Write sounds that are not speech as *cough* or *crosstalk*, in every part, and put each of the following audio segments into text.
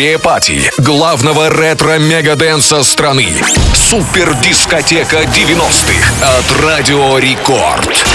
Pre-party главного ретро-мегаденса страны. Супер дискотека 90-х от Радио Рекорд.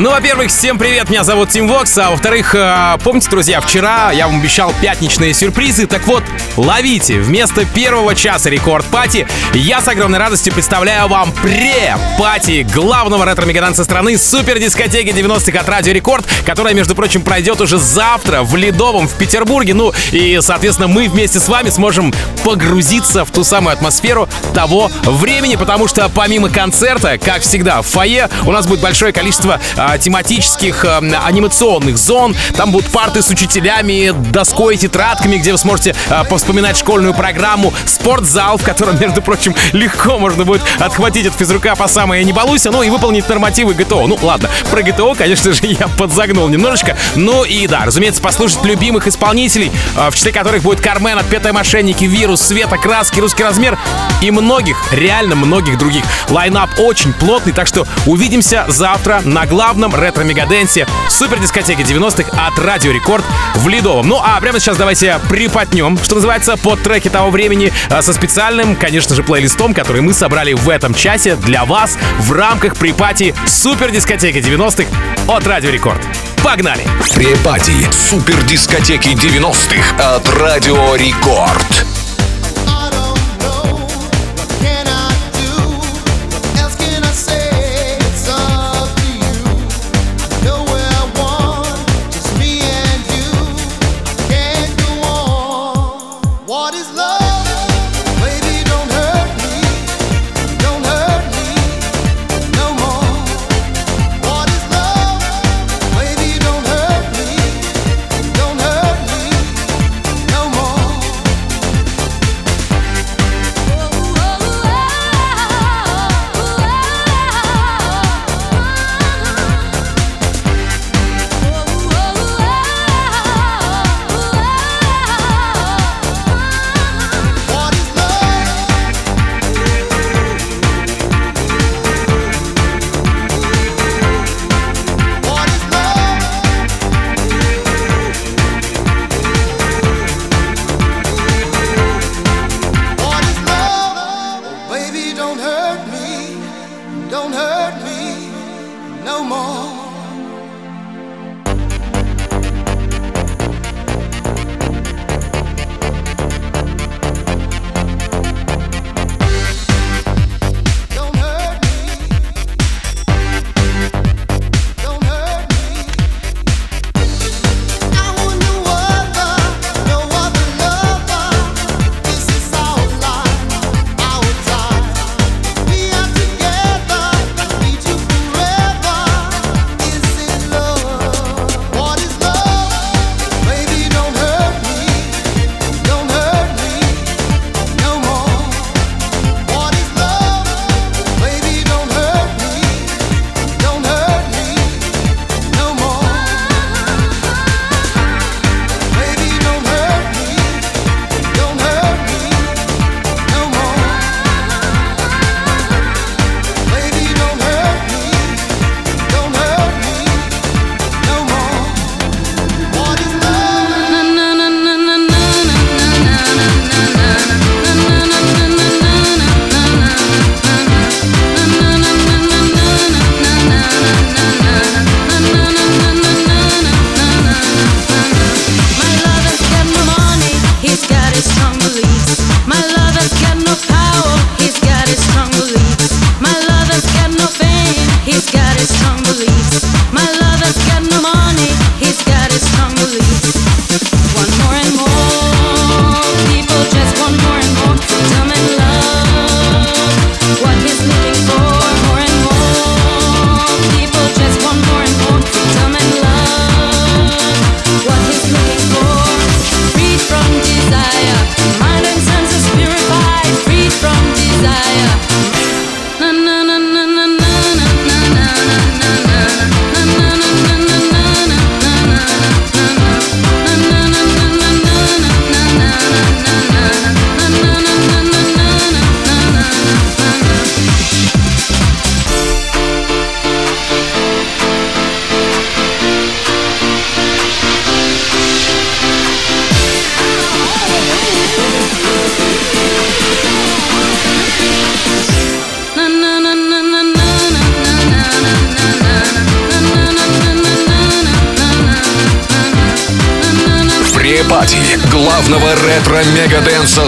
Ну, во-первых, всем привет, меня зовут Тим Вокс, а во-вторых, э, помните, друзья, вчера я вам обещал пятничные сюрпризы, так вот, ловите, вместо первого часа Рекорд party я с огромной радостью представляю вам pre-party главного ретро-мегаданса страны супер-дискотеки 90-х от Радио Рекорд, которая, между прочим, пройдет уже завтра в Ледовом в Петербурге, ну и, соответственно, мы вместе с вами сможем погрузиться в ту самую атмосферу того времени, потому что помимо концерта, как всегда, в фойе у нас будет большое количество а, тематических а, анимационных зон. Там будут парты с учителями, доской, тетрадками, где вы сможете а, повспоминать школьную программу. Спортзал, в котором, между прочим, легко можно будет отхватить от физрука по самое не балуйся, ну и выполнить нормативы ГТО. Ну ладно, про ГТО, конечно же, *laughs* я подзагнул немножечко. Ну и да, разумеется, послушать любимых исполнителей, в числе которых будет Кармен, Отпетые мошенники, Вирус, Света, Краски, Русский размер и многих, реально многих других. Line-up очень плотный, так что увидимся завтра на главном главном ретро-мегаденсе супер дискотеки 90-х от Радио Рекорд в Ледовом. Ну а прямо сейчас давайте припотнем, что называется, под треки того времени а, со специальным, конечно же, плейлистом, который мы собрали в этом часе для вас в рамках pre-party супер дискотеки 90-х от Радио Рекорд. Погнали! Pre-party супер дискотеки 90-х от Радио Рекорд.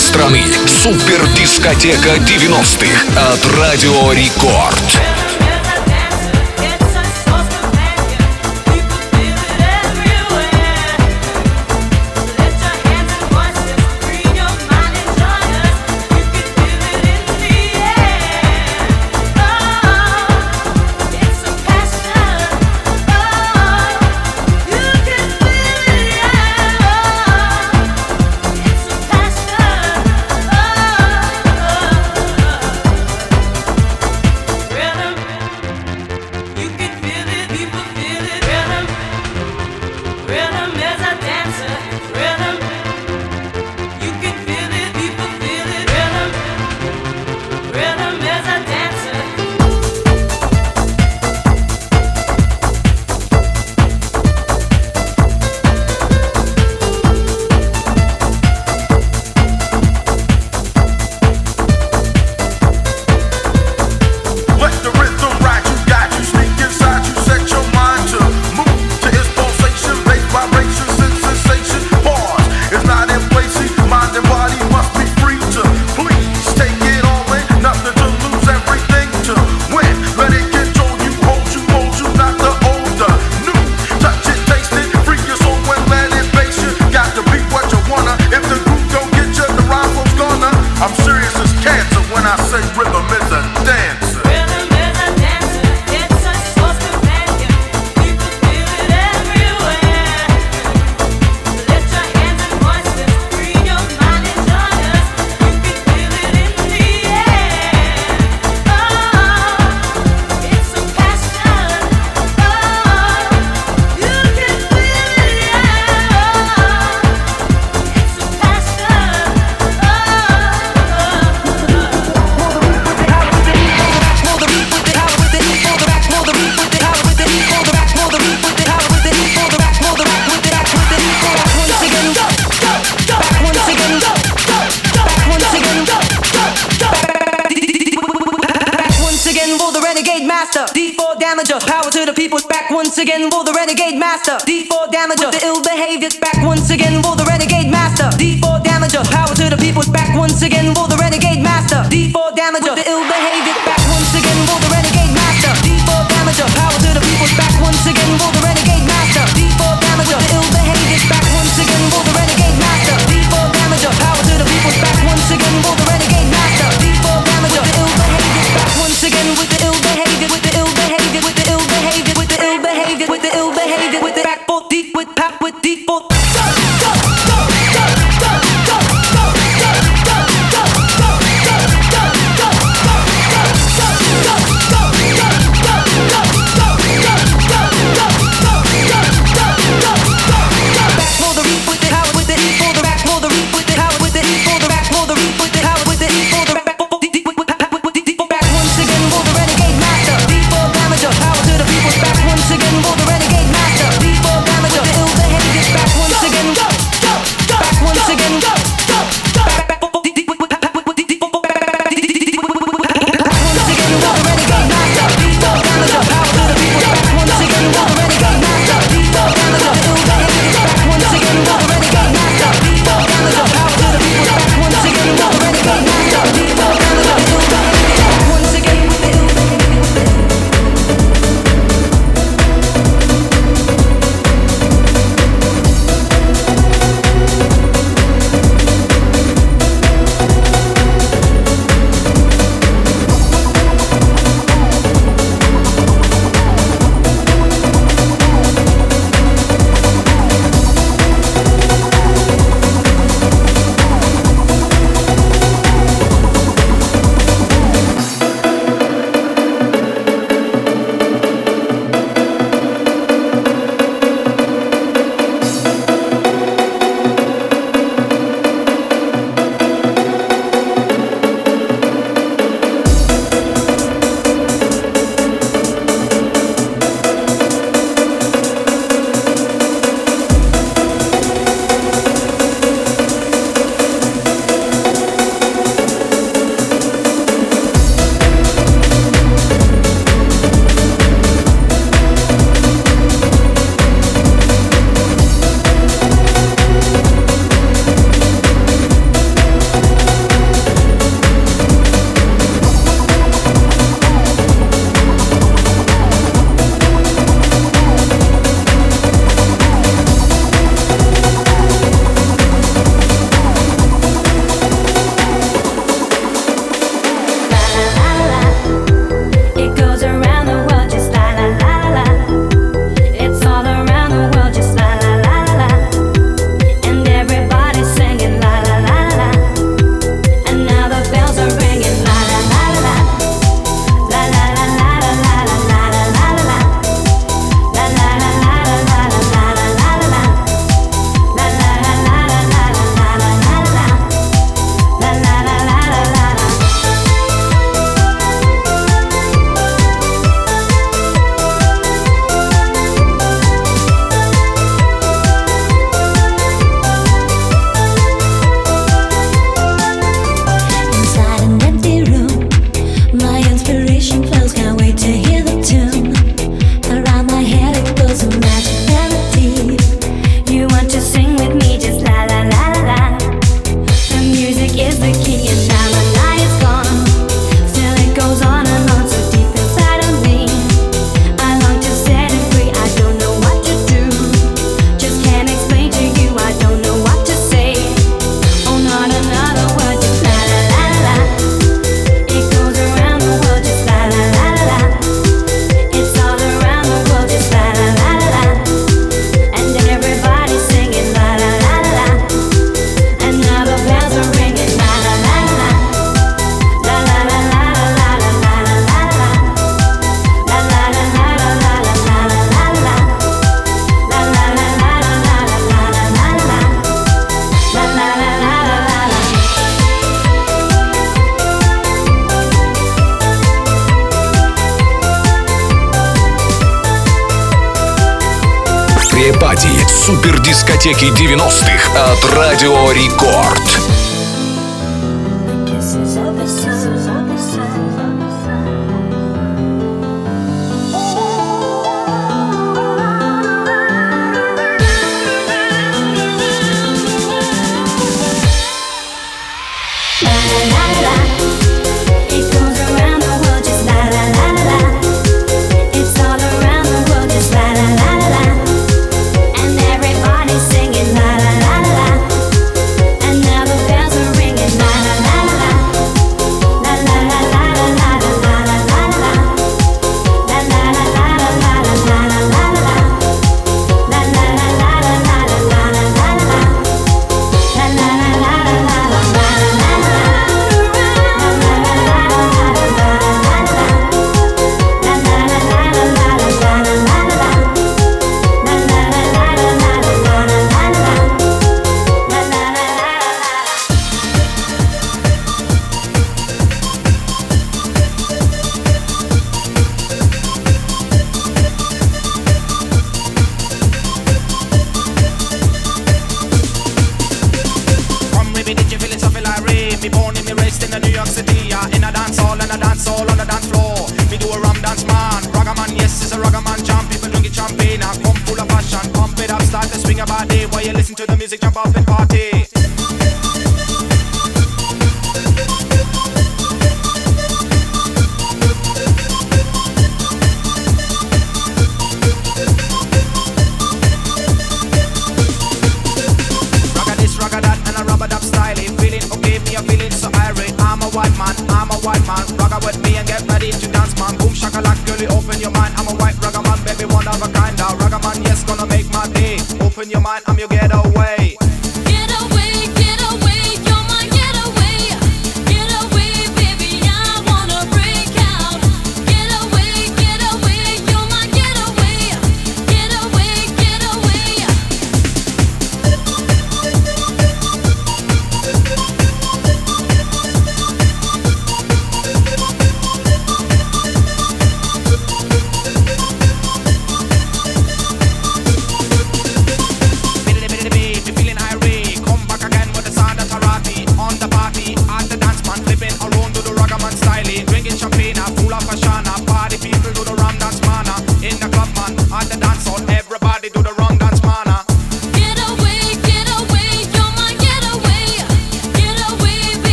Страны. Супер дискотека 90-х от Радио Рекорд. again for the renegade master. D4 damager the ill behaviors. Back once again for the renegade master. D4 damager. Power to the people. Back once again for the renegade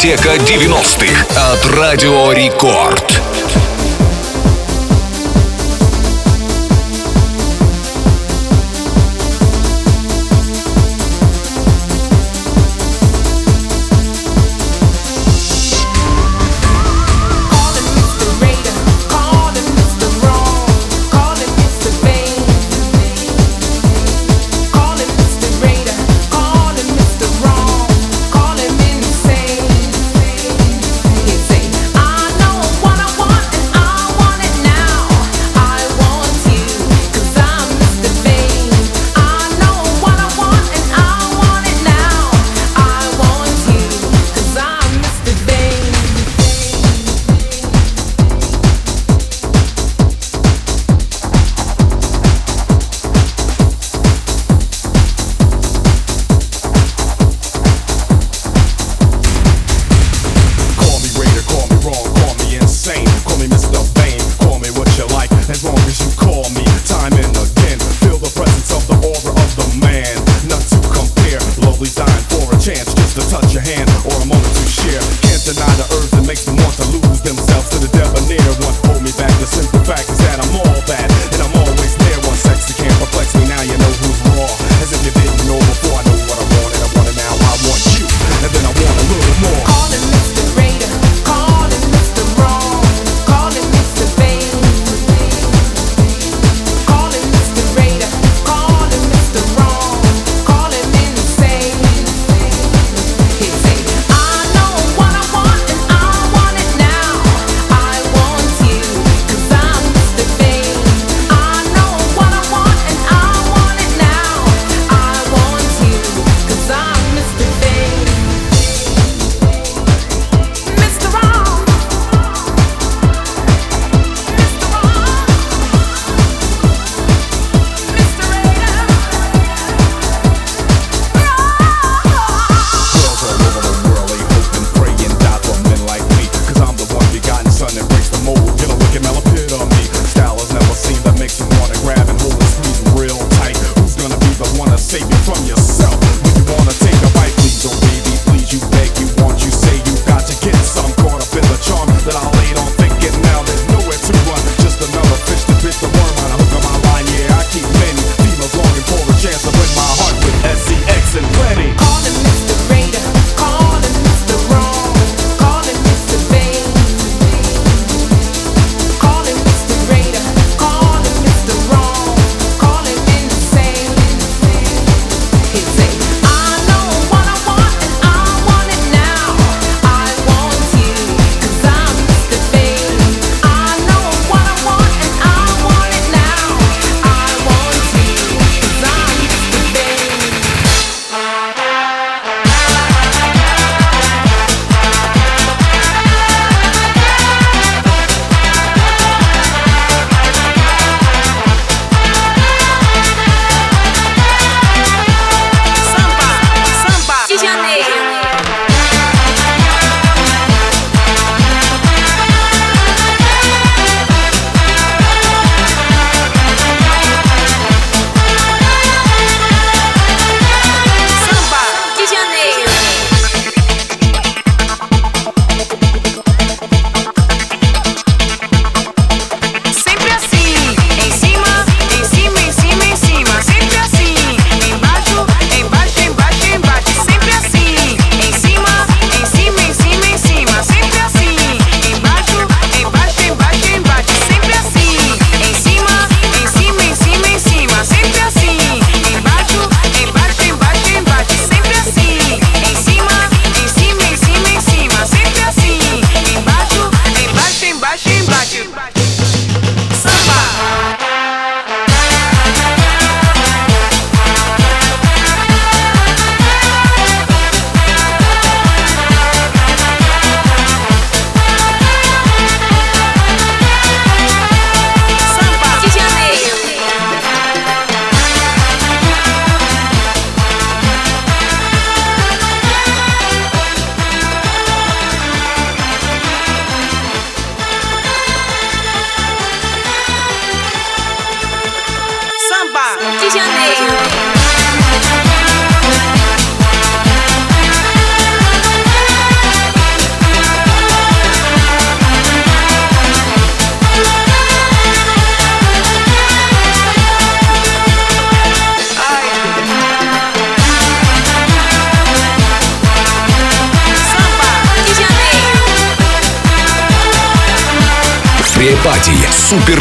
дискотека 90-х от Радио Рекорд.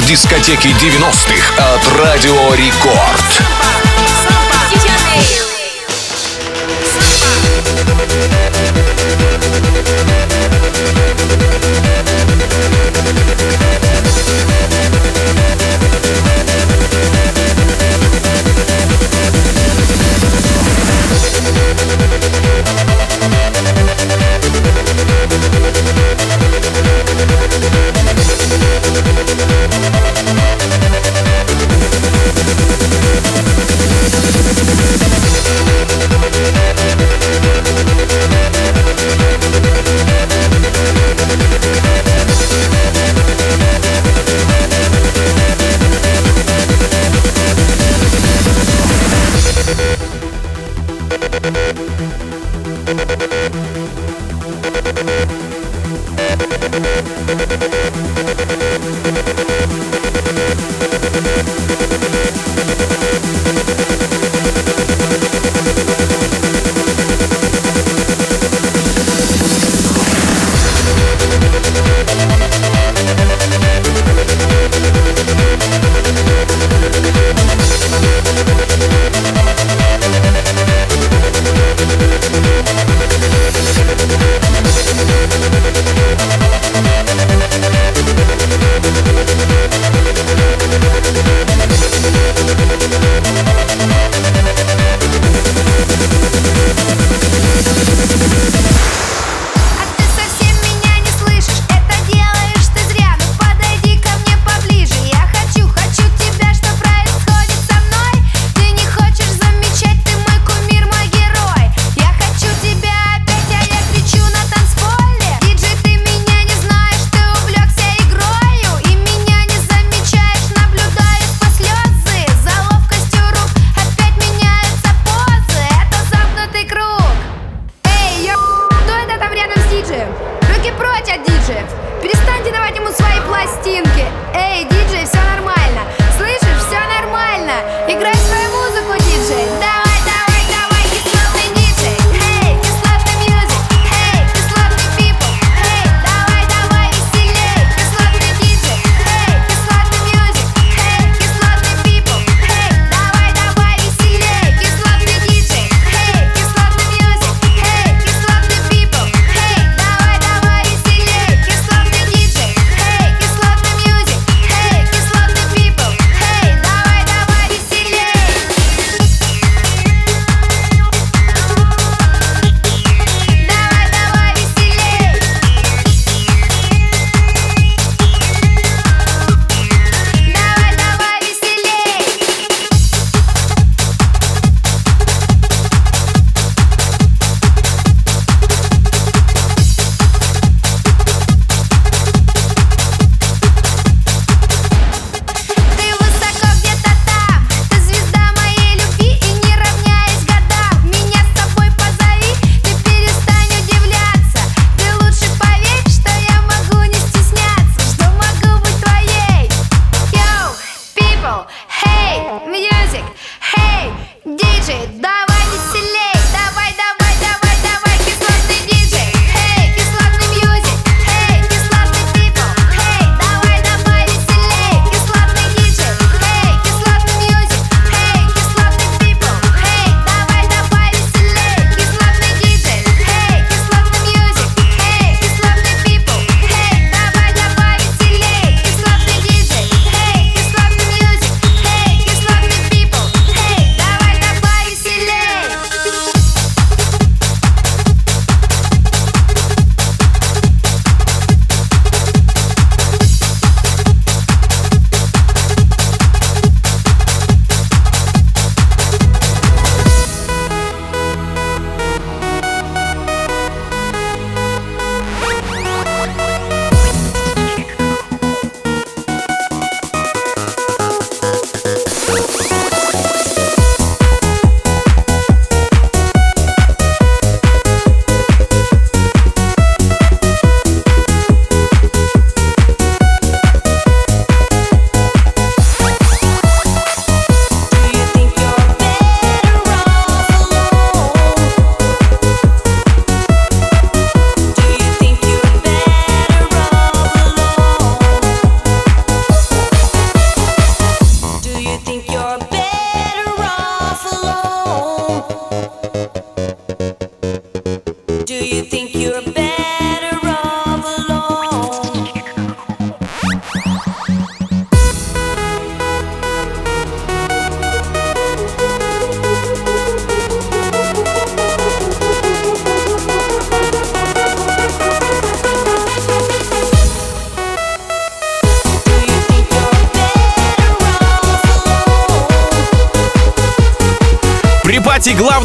Дискотеки 90-х от Радио Рекорд.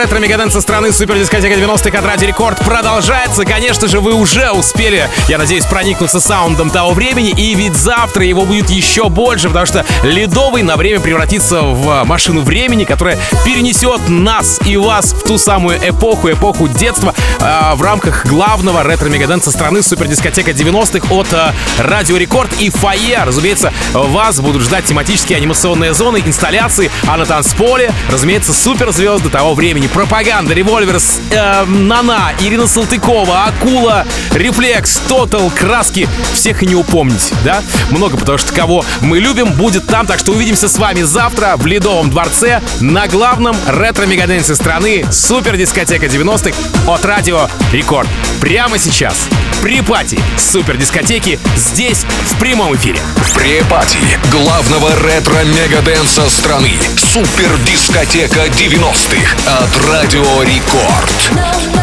главного ретро-мегаденса страны Супердискотека 90-х от Радио Рекорд продолжается. Конечно же, вы уже успели, я надеюсь, проникнуться саундом того времени. И ведь завтра его будет еще больше, потому что Ледовый на время превратится в машину времени, которая перенесет нас и вас в ту самую эпоху, эпоху детства э, в рамках главного ретро-мегаденса страны Супердискотека 90-х от э, Радио Рекорд и Фае. Разумеется, вас будут ждать тематические анимационные зоны, инсталляции, а на танцполе, разумеется, суперзвезды того времени. Пропаганда, Револьверс, э, Нана, Ирина Салтыкова, Акула, Рефлекс, Тотал, Краски. Всех и не упомнить, да? Много, потому что кого мы любим, будет там. Так что увидимся с вами завтра в Ледовом дворце на главном ретро-мегаденсе страны Супер дискотека 90-х от Радио Рекорд. Прямо сейчас pre-party Супер дискотеки здесь в прямом эфире. Pre-party главного ретро-мегаденса страны Супер дискотека 90-х от Радио Рекорд.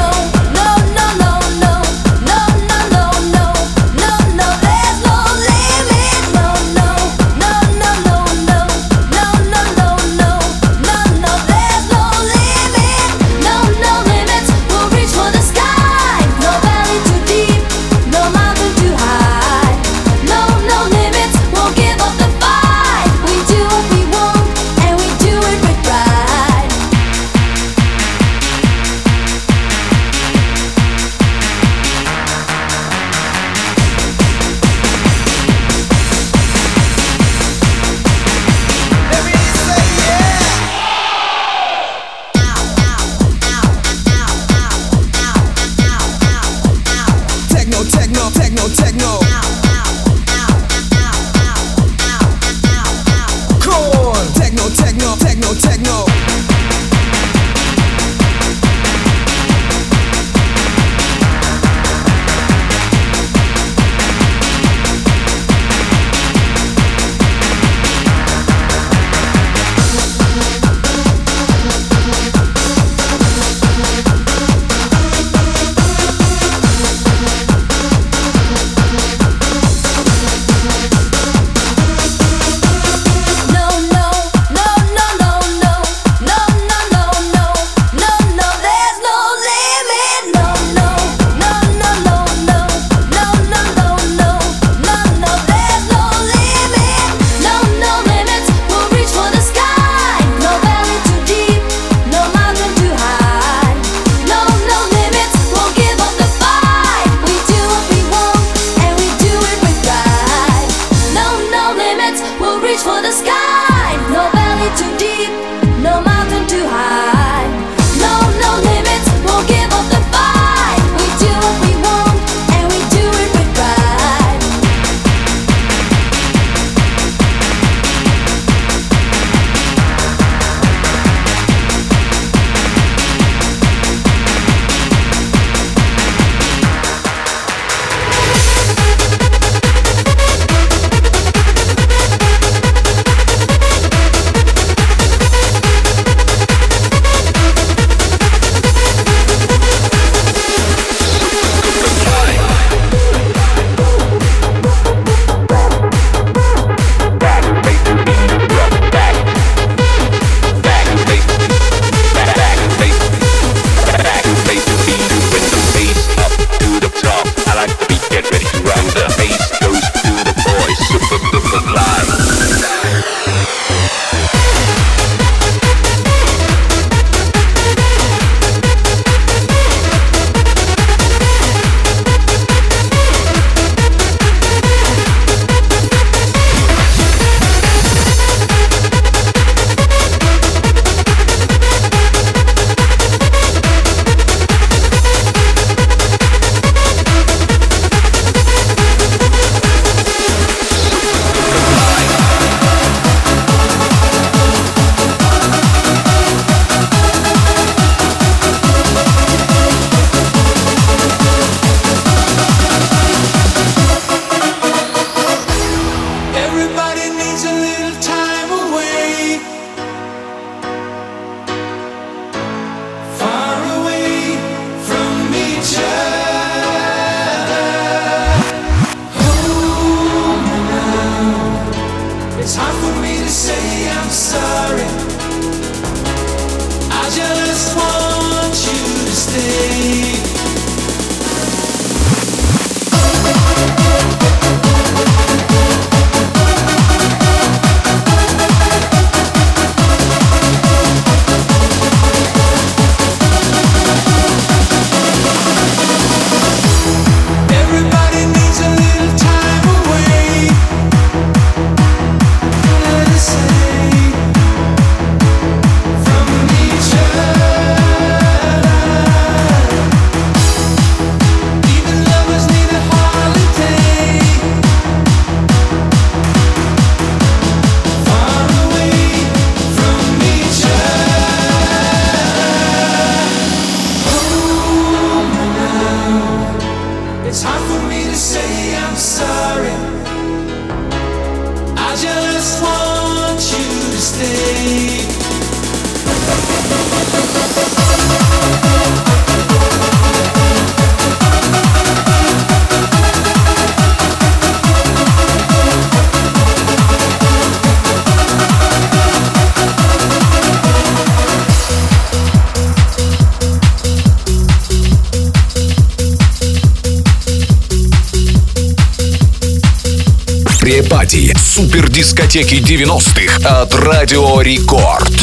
No, no. Пати. Супер дискотеки 90-х от Радио Рекорд.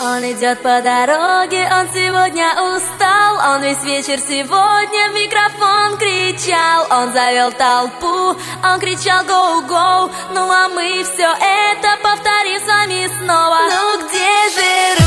Он идет по дороге, он сегодня устал Он весь вечер сегодня в микрофон кричал Он завел толпу, он кричал «Гоу-гоу» Ну а мы все это повторим с вами снова Ну где же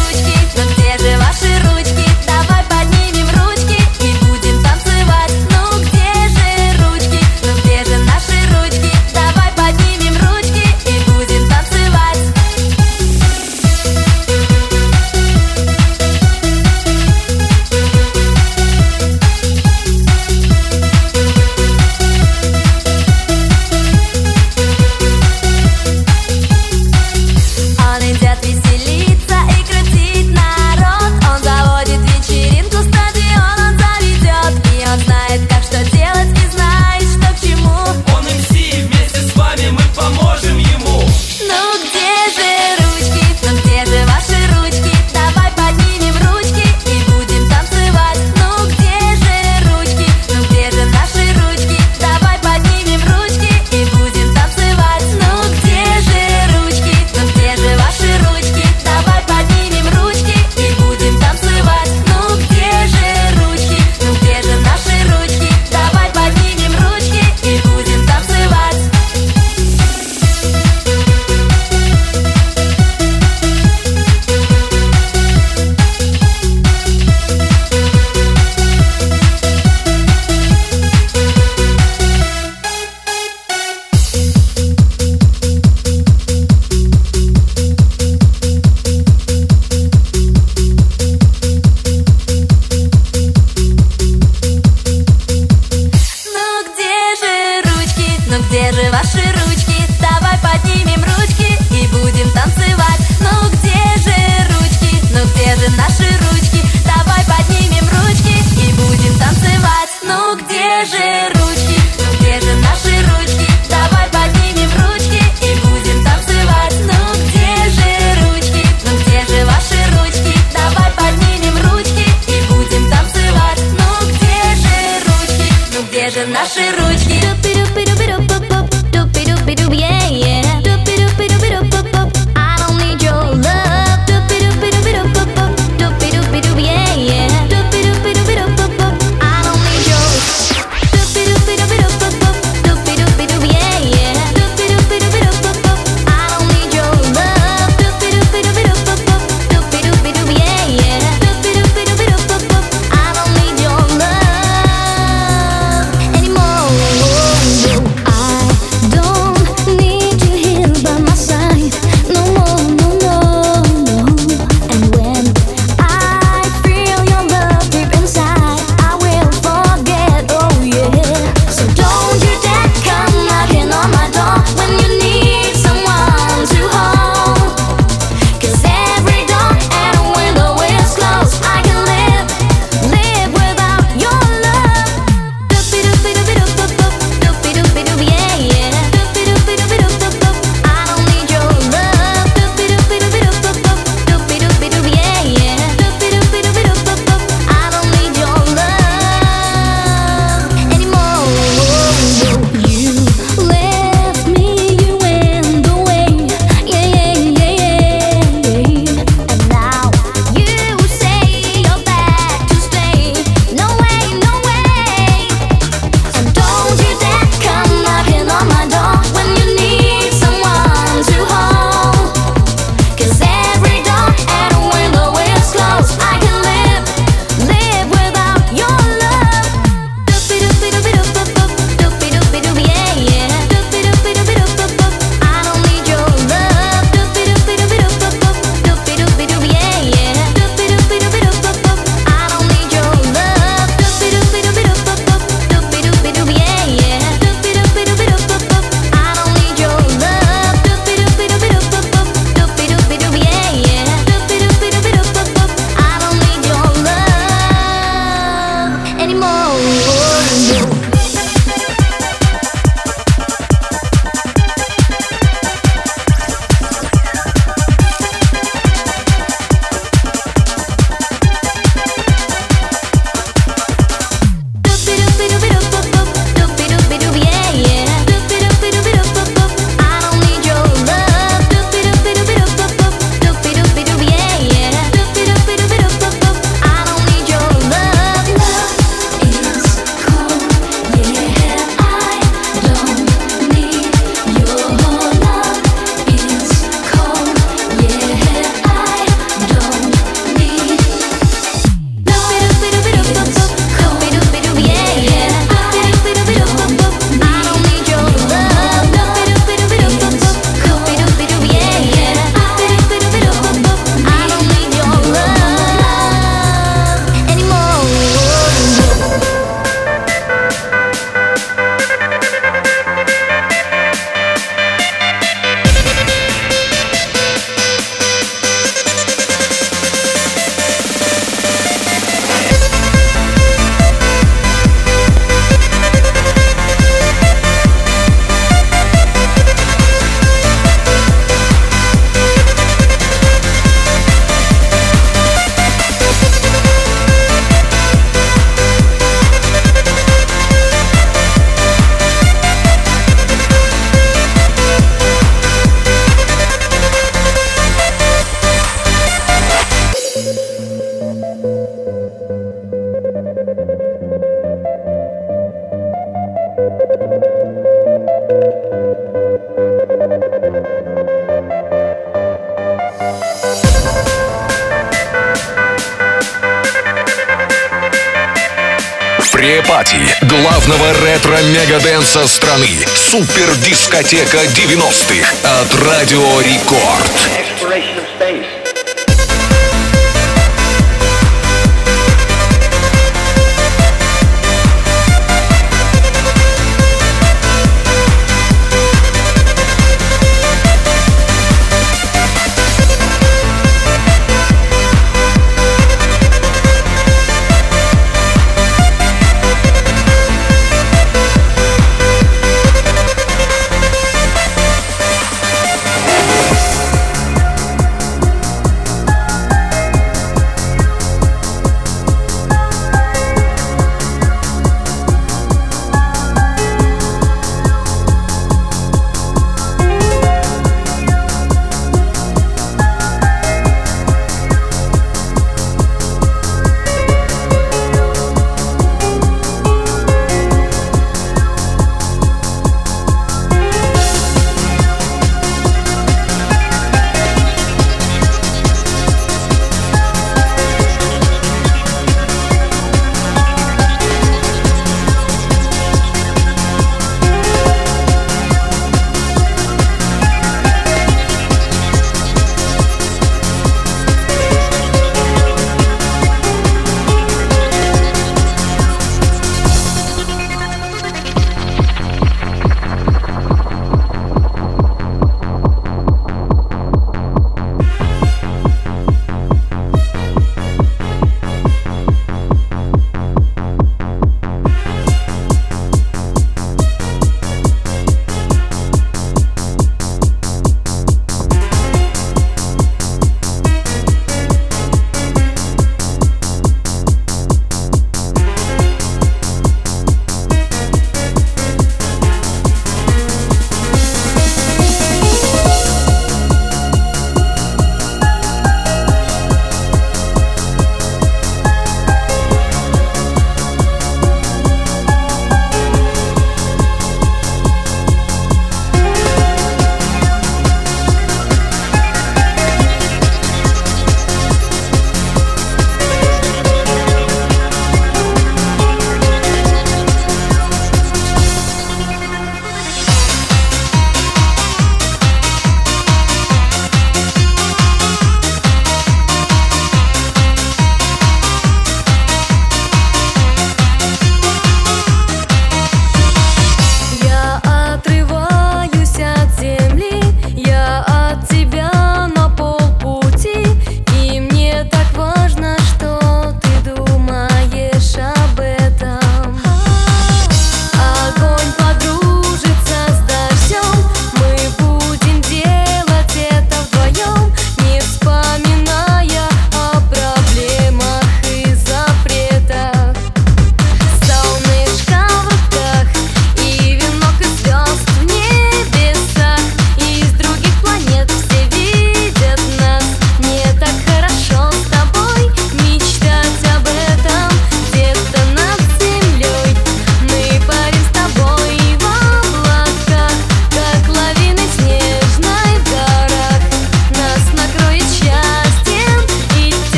ретро-мегаденса страны. Супер дискотека 90-х от Радио Рекорд.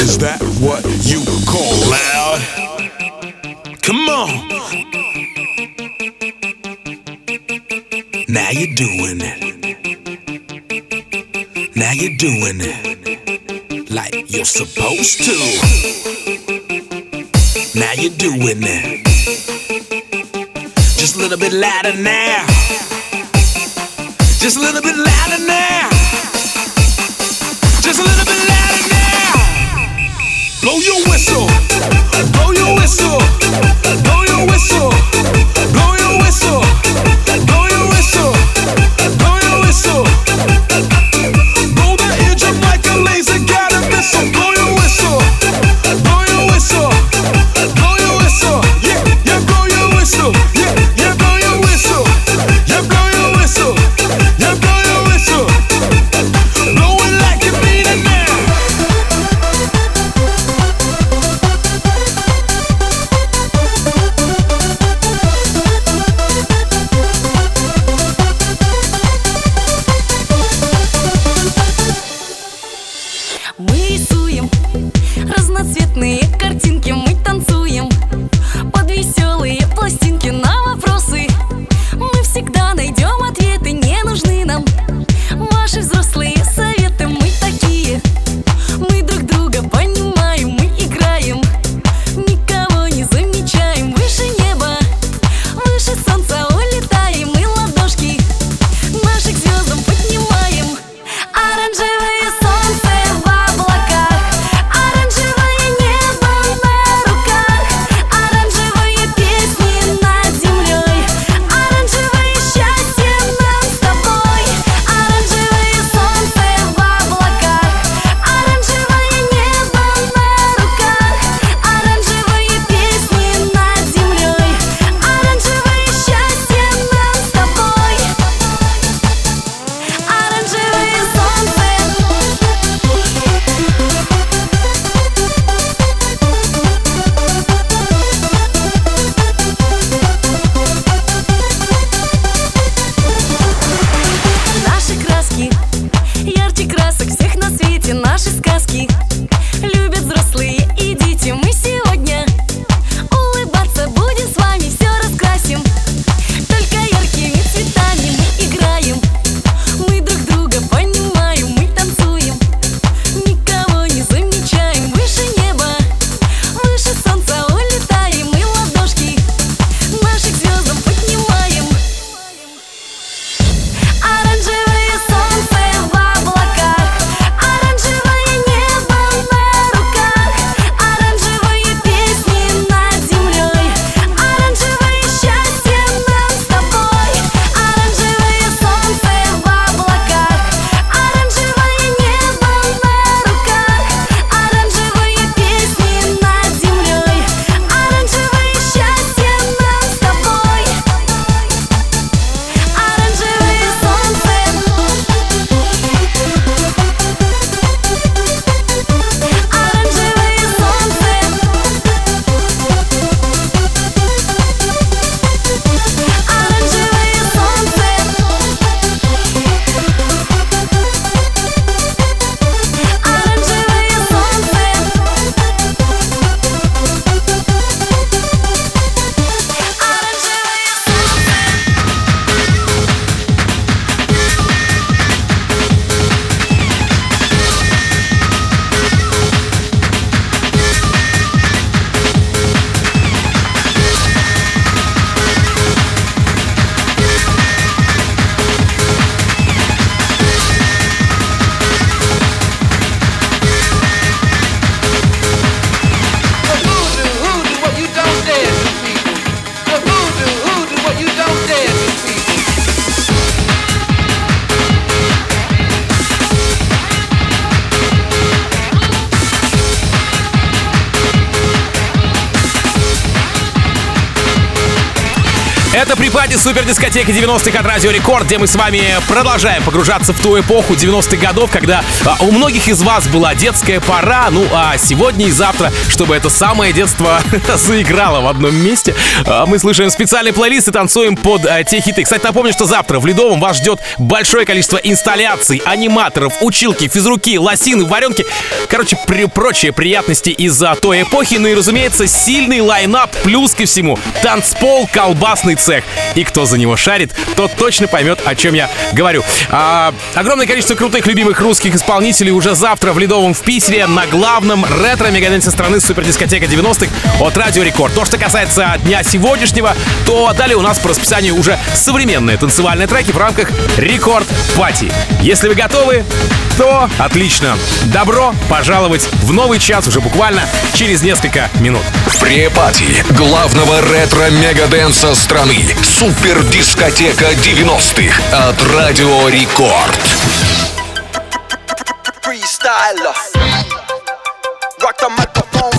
Is that Это припади супер дискотеки 90-х от Радио Рекорд, где мы с вами продолжаем погружаться в ту эпоху 90-х годов, когда а, у многих из вас была детская пора, ну а сегодня и завтра, чтобы это самое детство *laughs* заиграло в одном месте, а, мы слушаем специальный плейлист и танцуем под а, те хиты. Кстати, напомню, что завтра в Ледовом вас ждет большое количество инсталляций, аниматоров, училки, физруки, лосины, варенки, короче, при, прочие приятности из-за той эпохи, ну и, разумеется, сильный лайнап, плюс ко всему, танцпол, колбасный цех. И кто за него шарит, тот точно поймет, о чем я говорю. А, огромное количество крутых любимых русских исполнителей уже завтра в Ледовом в Питере на главном ретро-мегаденсе страны супердискотека 90-х от Радио Рекорд. То, что касается дня сегодняшнего, то далее у нас по расписанию уже современные танцевальные треки в рамках Рекорд Пати. Если вы готовы, то отлично. Добро пожаловать в новый час уже буквально через несколько минут. Препати главного ретро-мегаденса страны. Супер дискотека 90-х от Радио Рекорд. freestyler. Rock the microphone.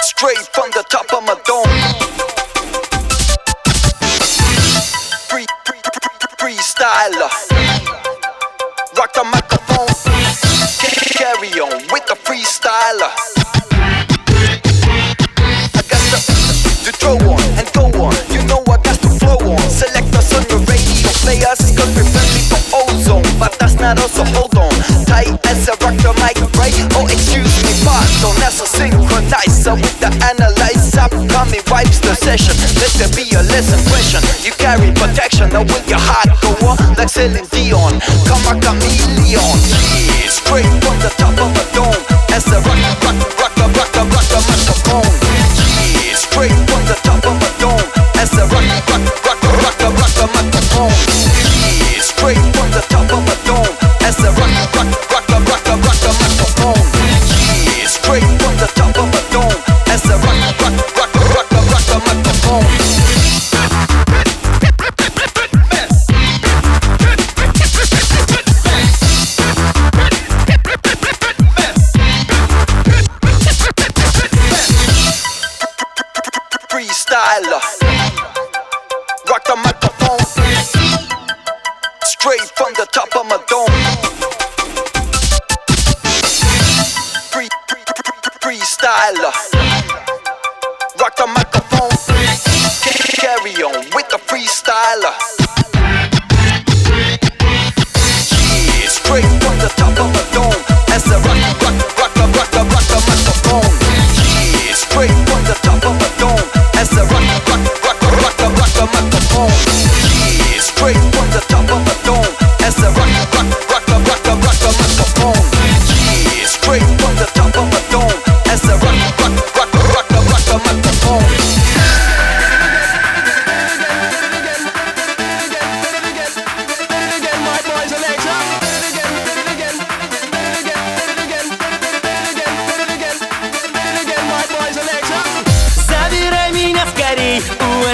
Straight from the top of my dome. Free, free, free, freestyler. Rock the microphone. Carry on with the freestyler. Radio. Play us cause we're friendly for ozone. But that's not us, so hold on. Tight as a rock the mic, right? Oh, excuse me, pardon. That's a synchronizer with the analyzer. Coming wipes the session. Let there be a lesson question You carry protection. Now will your heart go on like Celine Dion? Come a chameleon. Yeah, straight from the top of a dome. As a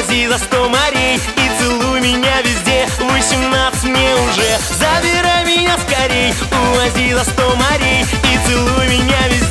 увози за сто морей И целуй меня везде, 18 мне уже Забирай меня скорей, увози за сто морей И целуй меня везде,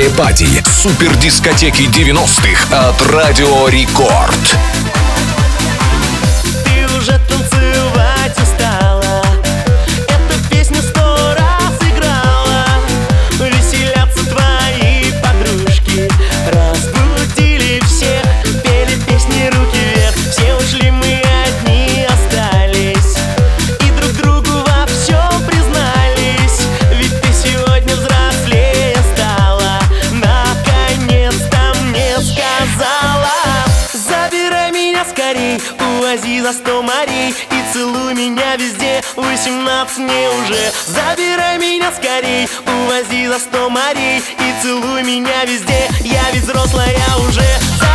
Препати супер дискотеки 90-х от Радио Рекорд. морей Увози за сто морей И целуй меня везде. Восемнадцать мне уже. Забирай меня скорей. Увози за сто морей И целуй меня везде. Я ведь взрослая уже.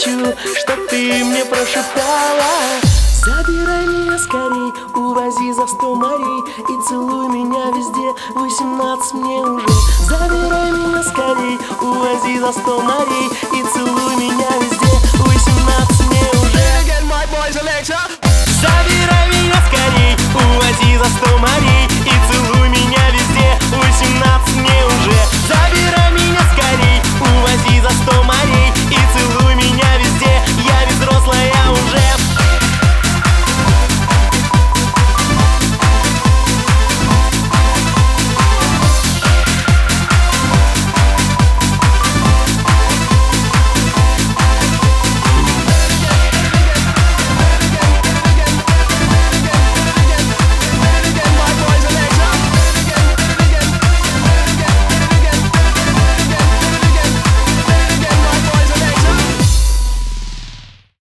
хочу, что ты мне прошептала. Забирай меня скорей, увози за сто морей И целуй меня везде, восемнадцать мне уже. Забирай меня скорей, увози за сто морей И целуй меня везде, восемнадцать мне уже. Забирай меня скорей, увози за сто морей.